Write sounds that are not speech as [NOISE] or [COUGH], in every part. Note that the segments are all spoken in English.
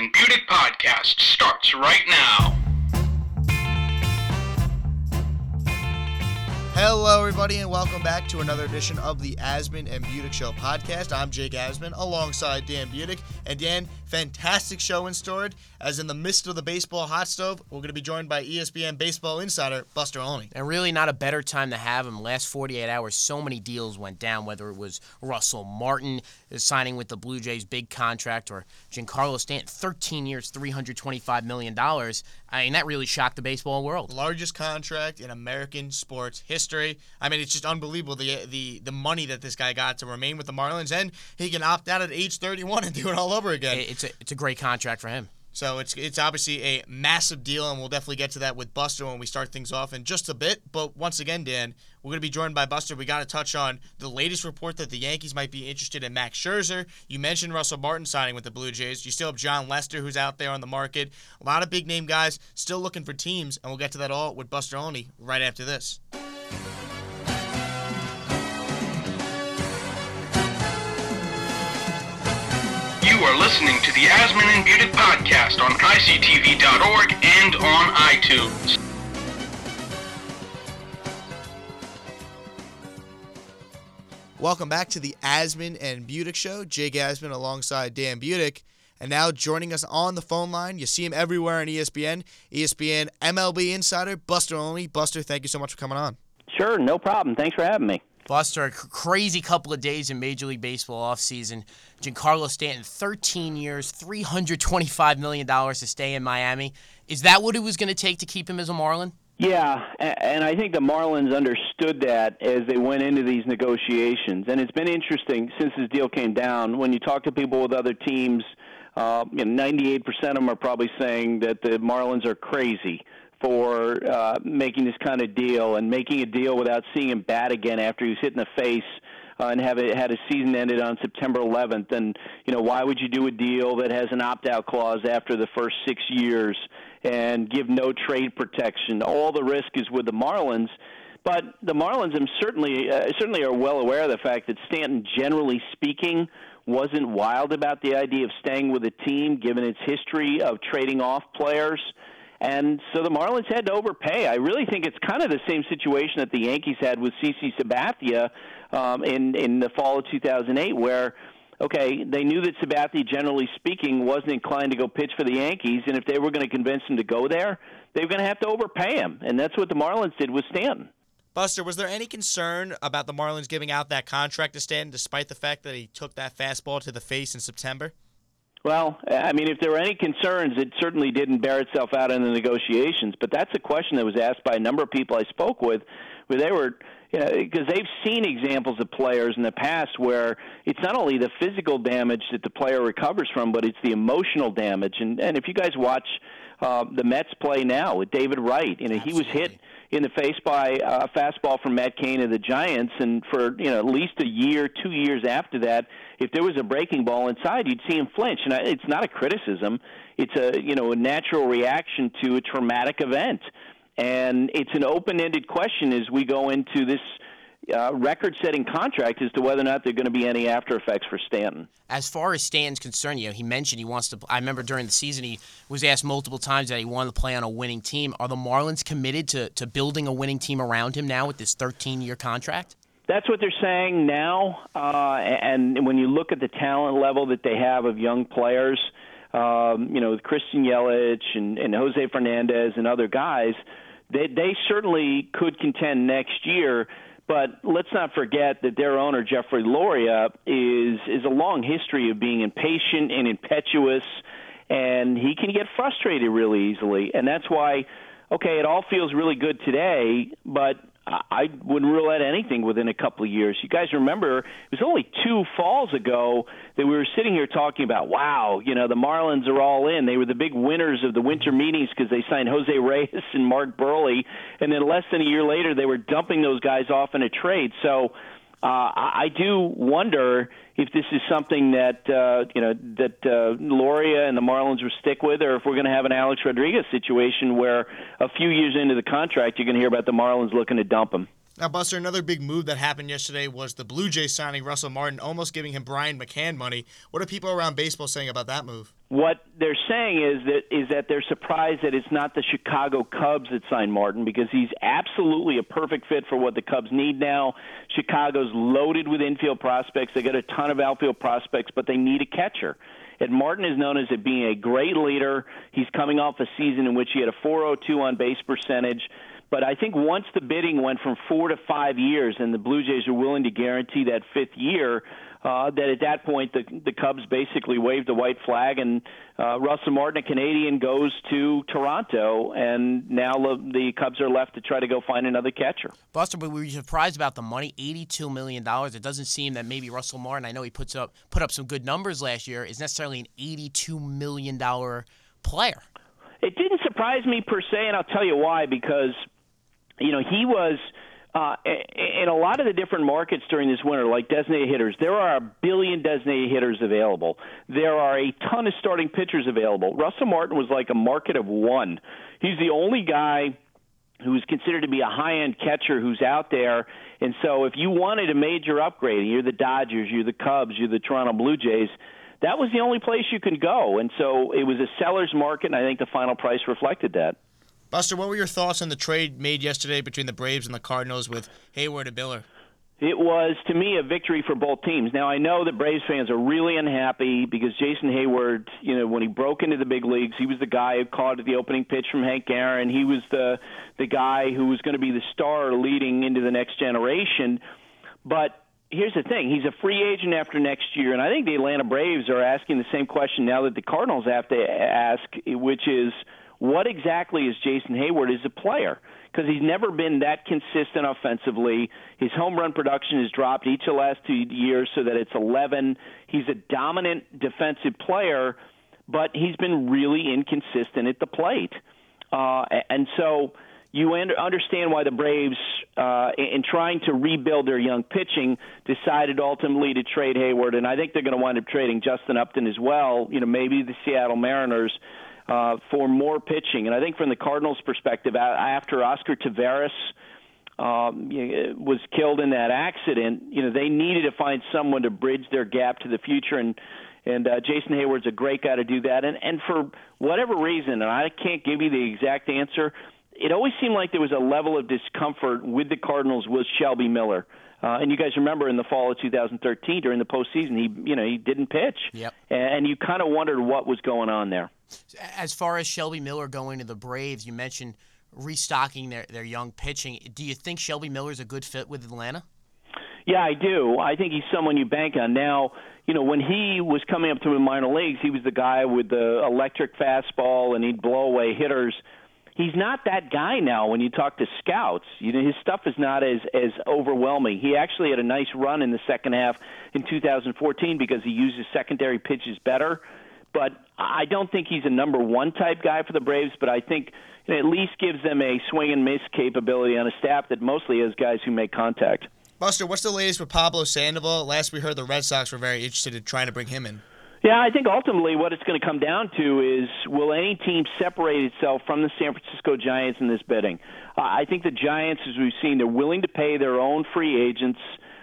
and Budick podcast starts right now. Hello, everybody, and welcome back to another edition of the Asman and Budick Show podcast. I'm Jake Asman alongside Dan Budick. And Dan, fantastic show in store. As in the midst of the baseball hot stove, we're going to be joined by ESPN baseball insider Buster Olney. And really, not a better time to have him. Last 48 hours, so many deals went down, whether it was Russell Martin signing with the Blue Jays, big contract, or Giancarlo Stanton, 13 years, $325 million. I mean, that really shocked the baseball world. Largest contract in American sports history. I mean, it's just unbelievable the the the money that this guy got to remain with the Marlins, and he can opt out at age 31 and do it all over again. It's a, it's a great contract for him. So it's it's obviously a massive deal, and we'll definitely get to that with Buster when we start things off in just a bit. But once again, Dan, we're going to be joined by Buster. We got to touch on the latest report that the Yankees might be interested in Max Scherzer. You mentioned Russell Martin signing with the Blue Jays. You still have Jon Lester, who's out there on the market. A lot of big name guys still looking for teams, and we'll get to that all with Buster Olney right after this. You are listening to the Asman and Budick podcast on ICTV.org and on iTunes. Welcome back to the Asman and Budick Show. Jake Asman alongside Dan Budick. And now joining us on the phone line, you see him everywhere on ESPN, ESPN MLB insider Buster Olney. Buster, thank you so much for coming on. Sure, no problem. Thanks for having me. Buster, a crazy couple of days in Major League Baseball offseason. Giancarlo Stanton, 13 years, $325 million to stay in Miami. Is that what it was going to take to keep him as a Marlin? Yeah, and I think the Marlins understood that as they went into these negotiations. And it's been interesting since this deal came down. When you talk to people with other teams, uh, you know, 98% of them are probably saying that the Marlins are crazy for uh, making this kind of deal and making a deal without seeing him bat again after he was hit in the face. Uh, and have it, had a season ended on September 11th, and you know why would you do a deal that has an opt-out clause after the first six years and give no trade protection? All the risk is with the Marlins, but the Marlins am certainly uh, certainly are well aware of the fact that Stanton, generally speaking, wasn't wild about the idea of staying with a team given its history of trading off players. And so the Marlins had to overpay. I really think it's kind of the same situation that the Yankees had with CC Sabathia um, in in the fall of 2008, where okay, they knew that Sabathia, generally speaking, wasn't inclined to go pitch for the Yankees, and if they were going to convince him to go there, they were going to have to overpay him, and that's what the Marlins did with Stanton. Buster, was there any concern about the Marlins giving out that contract to Stanton despite the fact that he took that fastball to the face in September? Well, I mean, if there were any concerns, it certainly didn't bear itself out in the negotiations. But that's a question that was asked by a number of people I spoke with, where they were, you know, because they've seen examples of players in the past where it's not only the physical damage that the player recovers from, but it's the emotional damage. And and if you guys watch uh, the Mets play now with David Wright, you know, he was hit in the face by a fastball from Matt Cain of the Giants, and for you know at least a year, two years after that, if there was a breaking ball inside, you'd see him flinch. And it's not a criticism; it's a you know a natural reaction to a traumatic event, and it's an open-ended question as we go into this. Uh, record-setting contract as to whether or not there are going to be any after effects for Stanton. As far as Stanton's concerned, you know, he mentioned he wants to. I remember during the season he was asked multiple times that he wanted to play on a winning team. Are the Marlins committed to, to building a winning team around him now with this 13 year contract? That's what they're saying now. Uh, and when you look at the talent level that they have of young players, um, you know, with Christian Yelich and, and Jose Fernandez and other guys, they, they certainly could contend next year. But let's not forget that their owner, Jeffrey Loria, is is a long history of being impatient and impetuous, and he can get frustrated really easily. And that's why, okay, it all feels really good today, but I wouldn't rule out anything within a couple of years. You guys remember it was only two falls ago that we were sitting here talking about, wow, you know, the Marlins are all in. They were the big winners of the winter meetings because they signed Jose Reyes and Mark Buehrle, and then less than a year later they were dumping those guys off in a trade. So uh, I do wonder if this is something that uh, you know that uh, Loria and the Marlins will stick with, or if we're going to have an Alex Rodriguez situation where a few years into the contract you're going to hear about the Marlins looking to dump him. Now, Buster, another big move that happened yesterday was the Blue Jays signing Russell Martin, almost giving him Brian McCann money. What are people around baseball saying about that move? What they're saying is that is that they're surprised that it's not the Chicago Cubs that signed Martin because he's absolutely a perfect fit for what the Cubs need now. Chicago's loaded with infield prospects. They got a ton of outfield prospects, but they need a catcher. And Martin is known as being a great leader. He's coming off a season in which he had a 402 on base percentage. But I think once the bidding went from four to five years, and the Blue Jays are willing to guarantee that fifth year, uh, that at that point the the Cubs basically waved the white flag, and uh, Russell Martin, a Canadian, goes to Toronto, and now the Cubs are left to try to go find another catcher. Buster, but we were surprised about the money, eighty-two million dollars. It doesn't seem that maybe Russell Martin. I know he puts up put up some good numbers last year. Is necessarily an eighty-two million dollar player. It didn't surprise me per se, and I'll tell you why. Because you know, he was uh, in a lot of the different markets during this winter, like designated hitters, there are a billion designated hitters available. There are a ton of starting pitchers available. Russell Martin was like a market of one. He's the only guy who's considered to be a high-end catcher who's out there. And so, if you wanted a major upgrade, you're the Dodgers, you're the Cubs, you're the Toronto Blue Jays. That was the only place you could go, and so it was a seller's market, and I think the final price reflected that. Buster, what were your thoughts on the trade made yesterday between the Braves and the Cardinals with Heyward and Miller? It was to me a victory for both teams. Now I know that Braves fans are really unhappy because Jason Heyward, you know, when he broke into the big leagues, he was the guy who caught the opening pitch from Hank Aaron. He was the the guy who was going to be the star leading into the next generation. But here's the thing: he's a free agent after next year, and I think the Atlanta Braves are asking the same question now that the Cardinals have to ask, which is what exactly is Jason Heyward as a player? Because he's never been that consistent offensively. His home run production has dropped each of the last two years so that it's 11. He's a dominant defensive player, but he's been really inconsistent at the plate. Uh, and so you understand why the Braves, uh, in trying to rebuild their young pitching, decided ultimately to trade Heyward, and I think they're going to wind up trading Justin Upton as well. You know, maybe the Seattle Mariners uh, for more pitching. And I think from the Cardinals' perspective, after Oscar Taveras um, was killed in that accident, you know they needed to find someone to bridge their gap to the future, and and uh, Jason Heyward's a great guy to do that. And and for whatever reason, and I can't give you the exact answer, it always seemed like there was a level of discomfort with the Cardinals with Shelby Miller. Uh, and you guys remember in the fall of 2013 during the postseason, he you know he didn't pitch, yep. and you kind of wondered what was going on there. As far as Shelby Miller going to the Braves, you mentioned restocking their their young pitching. Do you think Shelby Miller is a good fit with Atlanta? Yeah, I do. I think he's someone you bank on. Now, you know, when he was coming up through the minor leagues, he was the guy with the electric fastball, and he'd blow away hitters he's not that guy now when you talk to scouts. You know, his stuff is not as as overwhelming. He actually had a nice run in the second half in 2014 because he uses secondary pitches better. But I don't think he's a number one type guy for the Braves. But I think it at least gives them a swing and miss capability on a staff that mostly has guys who make contact. Buster, what's the latest with Pablo Sandoval? Last we heard, the Red Sox were very interested in trying to bring him in. Yeah, I think ultimately what it's going to come down to is will any team separate itself from the San Francisco Giants in this bidding? Uh, I think the Giants, as we've seen, they're willing to pay their own free agents,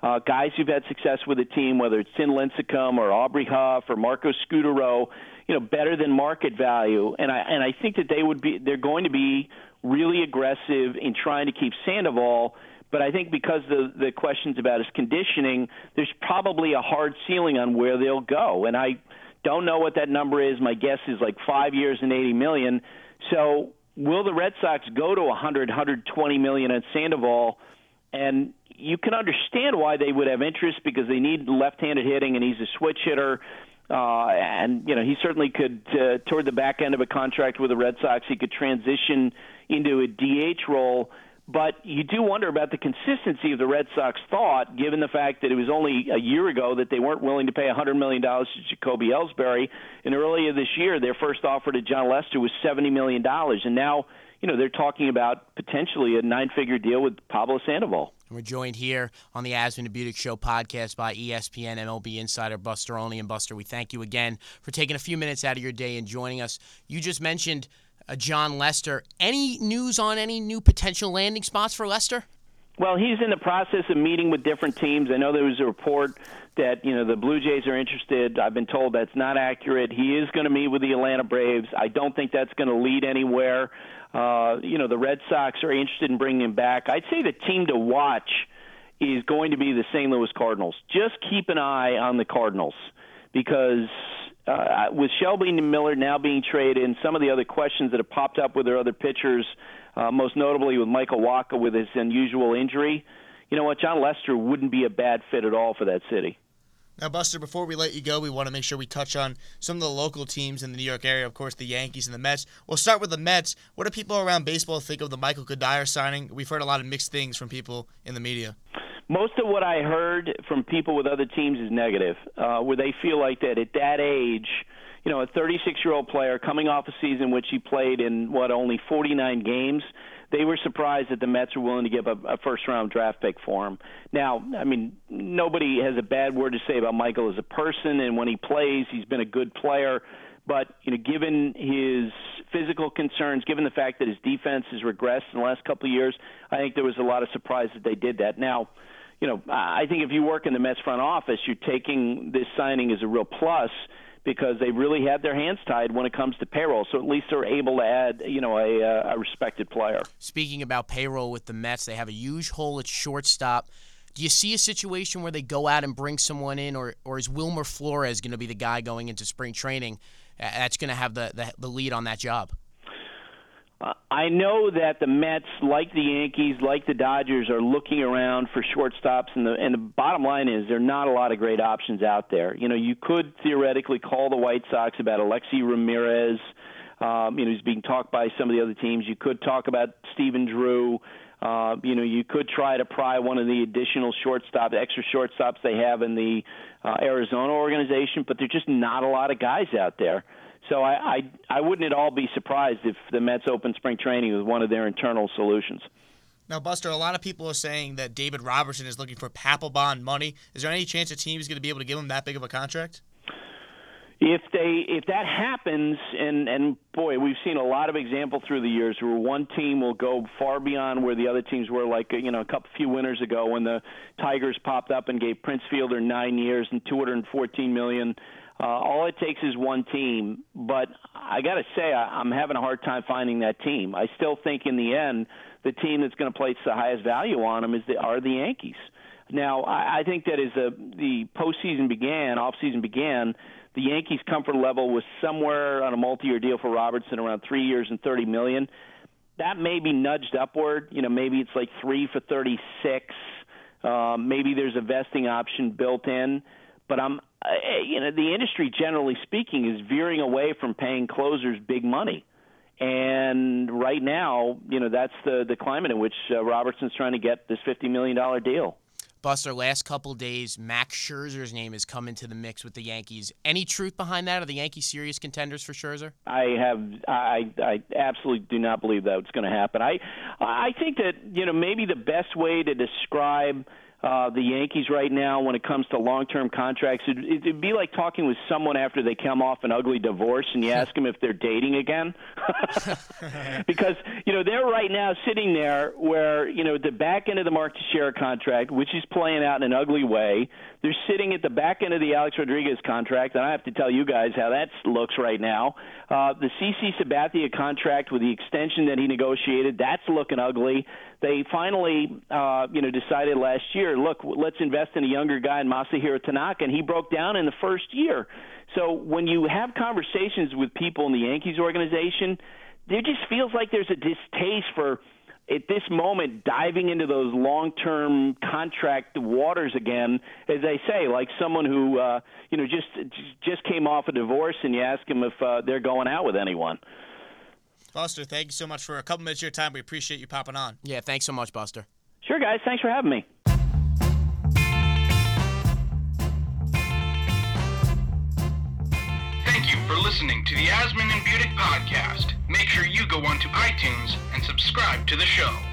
uh, guys who've had success with the team, whether it's Tim Lincecum or Aubrey Huff or Marco Scutaro, you know, better than market value. And I and I think that they would be they're going to be really aggressive in trying to keep Sandoval but I think because the the questions about his conditioning, there's probably a hard ceiling on where they'll go, and I don't know what that number is. My guess is like five years and 80 million. So will the Red Sox go to 100, 120 million at Sandoval? And you can understand why they would have interest because they need left-handed hitting, and he's a switch hitter. Uh, and you know he certainly could uh, toward the back end of a contract with the Red Sox, he could transition into a DH role but you do wonder about the consistency of the Red Sox thought, given the fact that it was only a year ago that they weren't willing to pay $100 million to Jacoby Ellsbury. And earlier this year, their first offer to Jon Lester was $70 million. And now, you know, they're talking about potentially a nine figure deal with Pablo Sandoval. We're joined here on the Asman and Budick Show podcast by ESPN MLB insider Buster Olney. And Buster, we thank you again for taking a few minutes out of your day and joining us. You just mentioned uh, Jon Lester. Any news on any new potential landing spots for Lester? Well, he's in the process of meeting with different teams. I know there was a report that you know the Blue Jays are interested. I've been told that's not accurate. He is going to meet with the Atlanta Braves. I don't think that's going to lead anywhere. Uh, you know, the Red Sox are interested in bringing him back. I'd say the team to watch is going to be the St. Louis Cardinals. Just keep an eye on the Cardinals because uh, with Shelby and Miller now being traded and some of the other questions that have popped up with their other pitchers, uh, most notably with Michael Wacha with his unusual injury, you know what? Jon Lester wouldn't be a bad fit at all for that city. Now, Buster, before we let you go, we want to make sure we touch on some of the local teams in the New York area. Of course, the Yankees and the Mets. We'll start with the Mets. What do people around baseball think of the Michael Cuddyer signing? We've heard a lot of mixed things from people in the media. Most of what I heard from people with other teams is negative, uh, where they feel like that at that age, you know, a 36 year old player coming off a season in which he played in what only 49 games they were surprised that the Mets were willing to give a, a first round draft pick for him. Now, I mean, nobody has a bad word to say about Michael as a person, and when he plays, he's been a good player. But you know, given his physical concerns, given the fact that his defense has regressed in the last couple of years, I think there was a lot of surprise that they did that. Now, you know, I think if you work in the Mets front office, you're taking this signing as a real plus because they really had their hands tied when it comes to payroll. So at least they're able to add, you know, a, uh, a respected player. Speaking about payroll with the Mets, they have a huge hole at shortstop. Do you see a situation where they go out and bring someone in, or, or is Wilmer Flores going to be the guy going into spring training that's going to have the, the, the lead on that job? I know that the Mets, like the Yankees, like the Dodgers, are looking around for shortstops, and the and the bottom line is there are not a lot of great options out there. You know, you could theoretically call the White Sox about Alexei Ramirez. Um, you know, he's being talked by some of the other teams. You could talk about Stephen Drew. Uh, you know, you could try to pry one of the additional shortstop, extra shortstops they have in the uh, Arizona organization, but there's just not a lot of guys out there. So I, I I wouldn't at all be surprised if the Mets open spring training with one of their internal solutions. Now, Buster, a lot of people are saying that David Robertson is looking for Papelbon money. Is there any chance a team is going to be able to give him that big of a contract? If they if that happens, and and boy, we've seen a lot of example through the years where one team will go far beyond where the other teams were. Like you know, a couple few winters ago when the Tigers popped up and gave Prince Fielder nine years and 214 million uh, all it takes is one team, but I got to say I, I'm having a hard time finding that team. I still think in the end, the team that's going to place the highest value on them is the, are the Yankees. Now, I, I think that as a, the postseason began, off season began, the Yankees' comfort level was somewhere on a multi-year deal for Robertson around three years and thirty million. That may be nudged upward. You know, maybe it's like three for thirty-six. Uh, maybe there's a vesting option built in but I'm uh, you know the industry generally speaking is veering away from paying closers big money. And right now, you know, that's the the climate in which uh, Robertson's trying to get this 50 million dollar deal. Buster, last couple days, Max Scherzer's name has come into the mix with the Yankees. Any truth behind that? Are the Yankees serious contenders for Scherzer? I have, I, I absolutely do not believe that's going to happen. I, I think that you know maybe the best way to describe uh, the Yankees right now when it comes to long-term contracts. It, it'd be like talking with someone after they come off an ugly divorce and you ask them if they're dating again, [LAUGHS] because you know they're right now sitting there where you know the back end of the Mark Teixeira contract, which is playing out in an ugly way. They're sitting at the back end of the Alex Rodriguez contract, and I have to tell you guys how that looks right now. Uh, the CC Sabathia contract with the extension that he negotiated, that's looking ugly. They finally, uh, you know, decided last year, look, let's invest in a younger guy in Masahiro Tanaka, and he broke down in the first year. So when you have conversations with people in the Yankees organization, there just feels like there's a distaste for at this moment diving into those long-term contract waters again as they say like someone who uh you know just just came off a divorce and you ask them if uh, they're going out with anyone Buster, thank you so much for a couple minutes of your time. We appreciate you popping on. Yeah, thanks so much, Buster. Sure, guys. Thanks for having me. Thank you for listening to the Asman and Budick podcast. Make sure you go onto iTunes and subscribe to the show.